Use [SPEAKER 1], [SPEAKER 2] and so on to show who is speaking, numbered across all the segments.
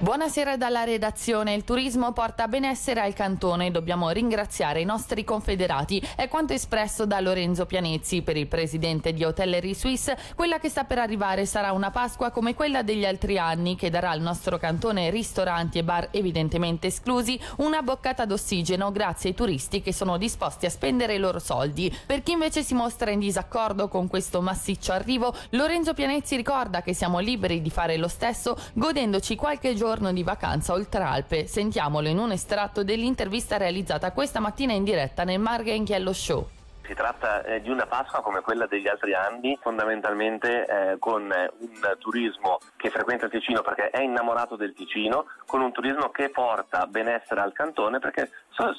[SPEAKER 1] Buonasera dalla redazione. Il turismo porta benessere al cantone. Dobbiamo ringraziare i nostri confederati. È quanto espresso da Lorenzo Pianezzi per il presidente di Hotellerie Suisse. Quella che sta per arrivare sarà una Pasqua come quella degli altri anni, che darà al nostro cantone ristoranti e bar evidentemente esclusi una boccata d'ossigeno grazie ai turisti che sono disposti a spendere i loro soldi. Per chi invece si mostra in disaccordo con questo massiccio arrivo, Lorenzo Pianezzi ricorda che siamo liberi di fare lo stesso godendoci qualche giorno giorno di vacanza oltre Alpe. Sentiamolo in un estratto dell'intervista realizzata questa mattina in diretta nel Marghenchiello Show.
[SPEAKER 2] Si tratta eh, di una Pasqua come quella degli altri anni, fondamentalmente eh, con eh, un turismo che frequenta il Ticino perché è innamorato del Ticino, con un turismo che porta benessere al cantone perché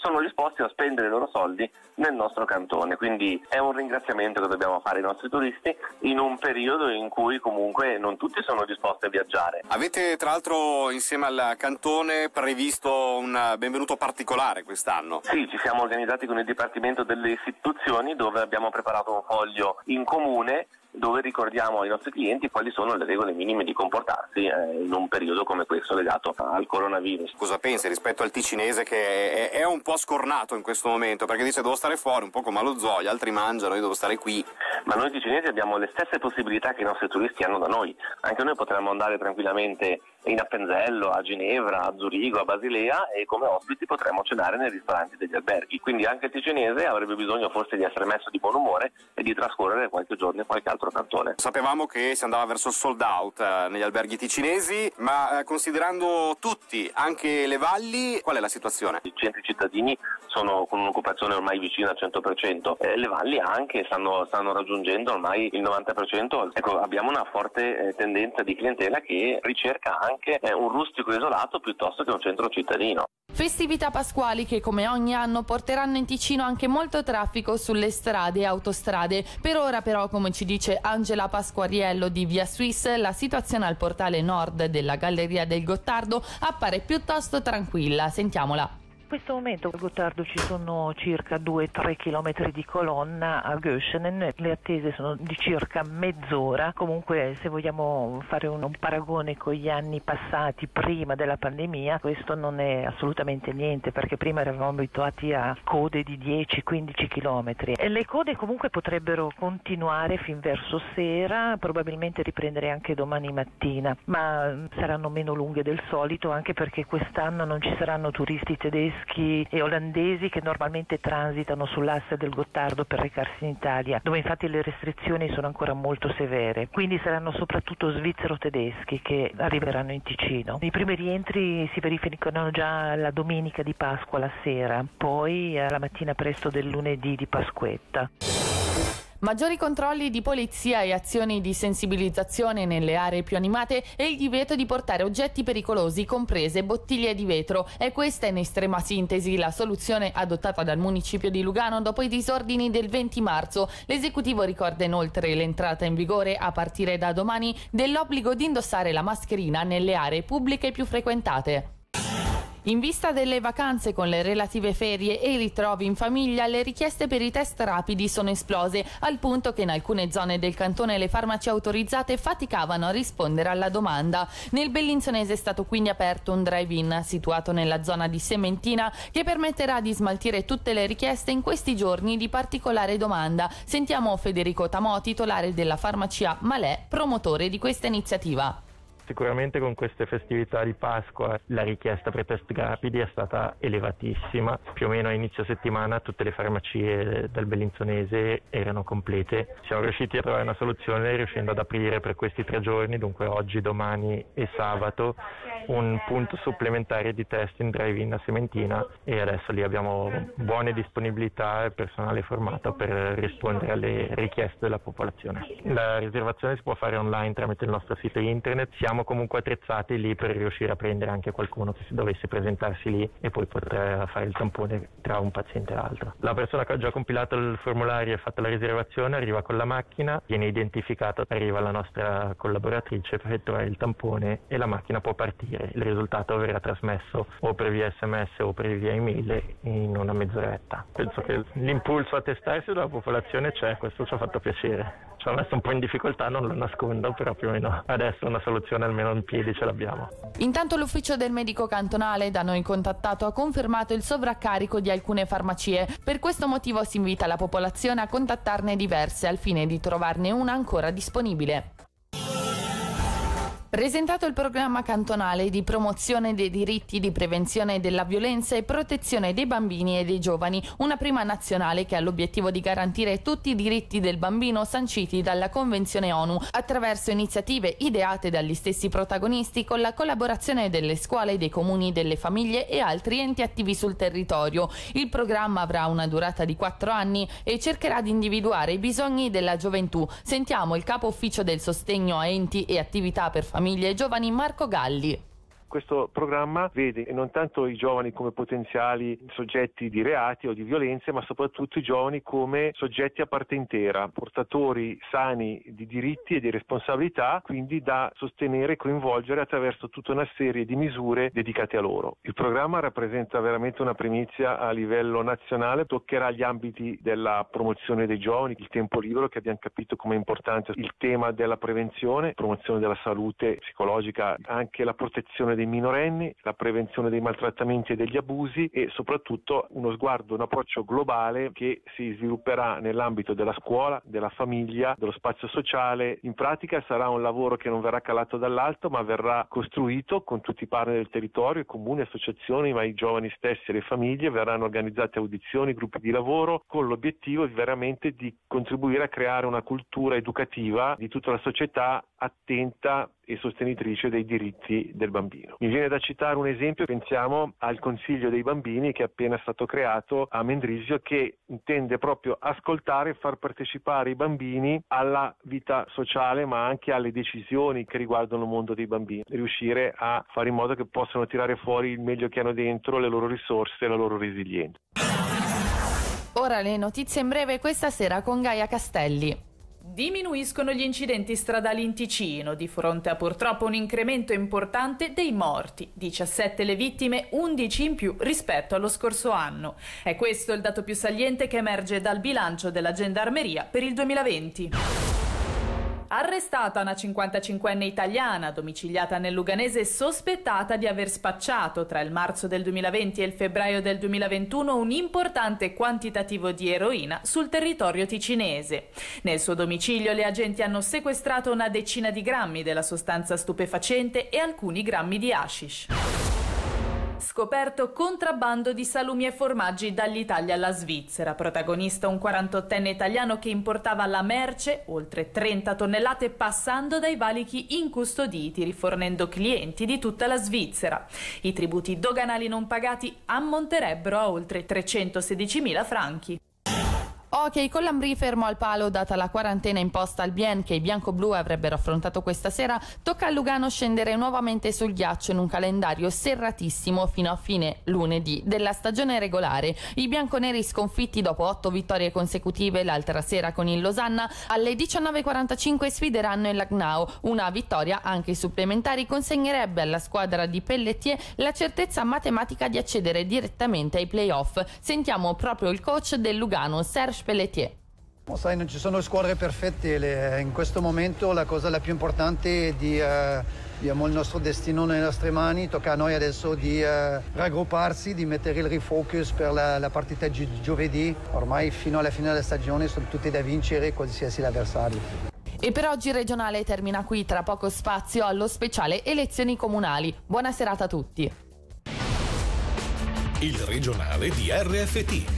[SPEAKER 2] sono disposti a spendere i loro soldi nel nostro cantone. Quindi è un ringraziamento che dobbiamo fare ai nostri turisti in un periodo in cui comunque non tutti sono disposti a viaggiare.
[SPEAKER 3] Avete tra l'altro insieme al cantone previsto un benvenuto particolare quest'anno?
[SPEAKER 2] Sì, ci siamo organizzati con il Dipartimento delle Istituzioni dove abbiamo preparato un foglio in comune dove ricordiamo ai nostri clienti quali sono le regole minime di comportarsi eh, in un periodo come questo legato al coronavirus.
[SPEAKER 3] Cosa pensi rispetto al ticinese che è, è, un po' scornato in questo momento perché dice devo stare fuori un po' come allo zoo, gli altri mangiano, io devo stare qui.
[SPEAKER 2] Ma noi ticinesi abbiamo le stesse possibilità che i nostri turisti hanno da noi, anche noi potremmo andare tranquillamente in Appenzello, a Ginevra, a Zurigo, a Basilea e come ospiti potremmo cenare nei ristoranti degli alberghi. Quindi anche il ticinese avrebbe bisogno forse di essere messo di buon umore e di trascorrere qualche giorno in qualche altro cantone.
[SPEAKER 3] Sapevamo che si andava verso il sold out eh, negli alberghi ticinesi, ma eh, considerando tutti, anche le valli, qual è la situazione?
[SPEAKER 2] I centri cittadini sono con un'occupazione ormai vicina al 100%, eh, le valli anche stanno, stanno, raggiungendo ormai il 90%. Ecco, abbiamo una forte eh, tendenza di clientela che ricerca anche eh, un rustico isolato piuttosto che un centro cittadino.
[SPEAKER 1] Festività pasquali che come ogni anno porteranno in Ticino anche molto traffico sulle strade e autostrade. Per ora però, come ci dice Angela Pasquariello di Via Suisse, la situazione al portale nord della Galleria del Gottardo appare piuttosto tranquilla. Sentiamola.
[SPEAKER 4] In questo momento a Gottardo ci sono circa 2-3 km di colonna a Göschenen, le attese sono di circa mezz'ora, comunque se vogliamo fare un, un, paragone con gli anni passati prima della pandemia questo non è assolutamente niente perché prima eravamo abituati a code di 10-15 km e le code comunque potrebbero continuare fin verso sera, probabilmente riprendere anche domani mattina, ma saranno meno lunghe del solito anche perché quest'anno non ci saranno turisti tedeschi tedeschi e olandesi che normalmente transitano sull'asse del Gottardo per recarsi in Italia, dove infatti le restrizioni sono ancora molto severe. Quindi saranno soprattutto svizzero-tedeschi che arriveranno in Ticino. I primi rientri si verificano già la domenica di Pasqua la sera, poi alla mattina presto del lunedì di Pasquetta.
[SPEAKER 1] Maggiori controlli di polizia e azioni di sensibilizzazione nelle aree più animate e il divieto di portare oggetti pericolosi, comprese bottiglie di vetro. È questa in estrema sintesi la soluzione adottata dal municipio di Lugano dopo i disordini del 20 marzo. L'esecutivo ricorda inoltre l'entrata in vigore a partire da domani dell'obbligo di indossare la mascherina nelle aree pubbliche più frequentate. In vista delle vacanze con le relative ferie e i ritrovi in famiglia, le richieste per i test rapidi sono esplose, al punto che in alcune zone del cantone le farmacie autorizzate faticavano a rispondere alla domanda. Nel Bellinzonese è stato quindi aperto un drive-in situato nella zona di Sementina che permetterà di smaltire tutte le richieste in questi giorni di particolare domanda. Sentiamo Federico Tamò, titolare della farmacia Malè, promotore di questa iniziativa.
[SPEAKER 5] Sicuramente con queste festività di Pasqua la richiesta per test rapidi è stata elevatissima, più o meno a inizio settimana tutte le farmacie del Bellinzonese erano complete. Siamo riusciti a trovare una soluzione riuscendo ad aprire per questi tre giorni, dunque oggi, domani e sabato, un punto supplementare di test in drive-in a Sementina e adesso lì abbiamo buone disponibilità e personale formato per rispondere alle richieste della popolazione. La riservazione si può fare online tramite il nostro sito internet, siamo siamo comunque attrezzati lì per riuscire a prendere anche qualcuno che dovesse presentarsi lì e poi poter fare il tampone tra un paziente e l'altro. La persona che ha già compilato il formulario e fatto la riservazione arriva con la macchina, viene identificato, arriva la nostra collaboratrice per effettuare il tampone e la macchina può partire. Il risultato verrà trasmesso o per via sms o per via email in una mezz'oretta. Penso che l'impulso a testarsi della popolazione c'è, questo ci ha fatto piacere. ci ha messo un po' in difficoltà, non lo nascondo, però più o meno adesso una soluzione almeno in piedi ce l'abbiamo.
[SPEAKER 1] Intanto l'ufficio del medico cantonale da noi contattato ha confermato il sovraccarico di alcune farmacie. Per questo motivo si invita la popolazione a contattarne diverse al fine di trovarne una ancora disponibile. Presentato il programma cantonale di promozione dei diritti di prevenzione della violenza e protezione dei bambini e dei giovani, una prima nazionale che ha l'obiettivo di garantire tutti i diritti del bambino sanciti dalla Convenzione ONU attraverso iniziative ideate dagli stessi protagonisti con la collaborazione delle scuole, dei comuni, delle famiglie e altri enti attivi sul territorio. Il programma avrà una durata di quattro anni e cercherà di individuare i bisogni della gioventù. Sentiamo il capo ufficio del sostegno a enti e attività per famiglie famiglie giovani Marco Galli.
[SPEAKER 6] Questo programma vede non tanto i giovani come potenziali soggetti di reati o di violenze, ma soprattutto i giovani come soggetti a parte intera, portatori sani di diritti e di responsabilità, quindi da sostenere e coinvolgere attraverso tutta una serie di misure dedicate a loro. Il programma rappresenta veramente una primizia a livello nazionale, toccherà gli ambiti della promozione dei giovani, il tempo libero che abbiamo capito come è importante, il tema della prevenzione, promozione della salute psicologica, anche la protezione dei minorenni, la prevenzione dei maltrattamenti e degli abusi e soprattutto uno sguardo, un approccio globale che si svilupperà nell'ambito della scuola, della famiglia, dello spazio sociale. In pratica sarà un lavoro che non verrà calato dall'alto ma verrà costruito con tutti i partner del territorio, i comuni, associazioni, ma i giovani stessi e le famiglie verranno organizzate audizioni, gruppi di lavoro con l'obiettivo veramente di contribuire a creare una cultura educativa di tutta la società attenta e sostenitrice dei diritti del bambino. Mi viene da citare un esempio, pensiamo al Consiglio dei bambini che è appena stato creato a Mendrisio che intende proprio ascoltare e far partecipare i bambini alla vita sociale ma anche alle decisioni che riguardano il mondo dei bambini, riuscire a fare in modo che possano tirare fuori il meglio che hanno dentro, le loro risorse e la loro resilienza.
[SPEAKER 1] Ora le notizie in breve questa sera con Gaia Castelli.
[SPEAKER 7] Diminuiscono gli incidenti stradali in Ticino di fronte a purtroppo un incremento importante dei morti, 17 le vittime, 11 in più rispetto allo scorso anno. È questo il dato più saliente che emerge dal bilancio della Gendarmeria per il 2020. Arrestata una 55enne italiana domiciliata nel Luganese sospettata di aver spacciato tra il marzo del 2020 e il febbraio del 2021 un importante quantitativo di eroina sul territorio ticinese. Nel suo domicilio le agenti hanno sequestrato una decina di grammi della sostanza stupefacente e alcuni grammi di hashish scoperto contrabbando di salumi e formaggi dall'Italia alla Svizzera. Protagonista un 48enne italiano che importava la merce, oltre 30 tonnellate, passando dai valichi incustoditi, rifornendo clienti di tutta la Svizzera. I tributi doganali non pagati ammonterebbero a oltre 316.000 franchi.
[SPEAKER 1] Ok, con Lambri fermo al palo data la quarantena imposta al Bien che i bianco-blu avrebbero affrontato questa sera, tocca a Lugano scendere nuovamente sul ghiaccio in un calendario serratissimo fino a fine lunedì della stagione regolare. I bianconeri sconfitti dopo otto vittorie consecutive l'altra sera con il Losanna alle 19.45 sfideranno il Lagnao. Una vittoria anche supplementari consegnerebbe alla squadra di Pelletier la certezza matematica di accedere direttamente ai playoff. Sentiamo proprio il coach del Lugano, Serge Pelletier.
[SPEAKER 8] Sai, non ci sono squadre perfette, in questo momento la cosa la più importante è di... Uh, abbiamo il nostro destino nelle nostre mani, tocca a noi adesso di uh, raggrupparsi, di mettere il refocus per la, la partita di giovedì. Ormai fino alla fine della stagione sono tutte da vincere qualsiasi l'avversario.
[SPEAKER 1] E per oggi il regionale termina qui, tra poco spazio allo speciale elezioni comunali. Buona serata a tutti.
[SPEAKER 9] Il regionale di RFT